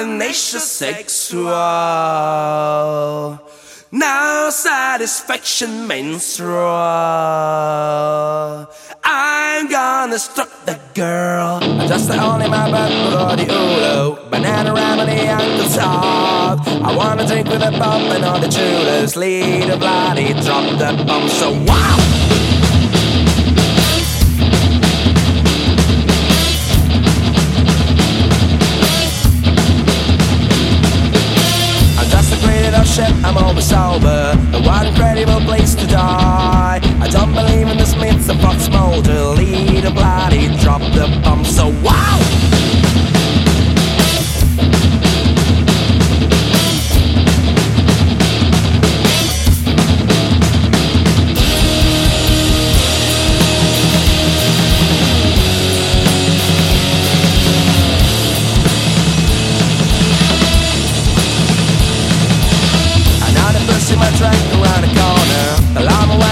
combination sexual. No satisfaction menstrual. I'm gonna struck the girl. I Just the only my butt for the Ulo. Banana remedy, Uncle Soft. I wanna drink with a pop and all the jewelers. Lead a bloody drop the bomb. So wow! I'm always sober. What incredible place to die. my train around the corner. Well, I'm away.